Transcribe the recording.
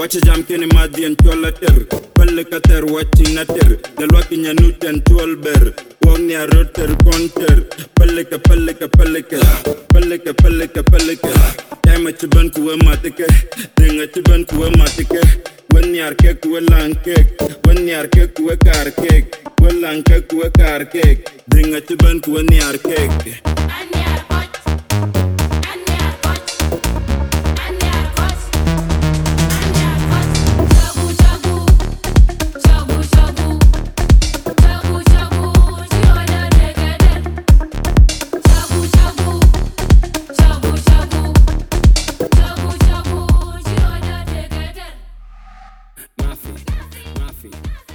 Wacha jam kene madien chola ter Pelle ka ter wachi na ter Del waki nya nuten tuol ber Wong nia roter konter Pelle ka pelle ka pelle ka Pelle ka pelle ka pelle ka Tema chiban kuwe matike Dinga chiban kuwe matike Wen yar ke kuwe lang kek Wen yar ke kuwe kar kek Wen lang ke kuwe kar kek Dinga chiban kuwe niar kek feet.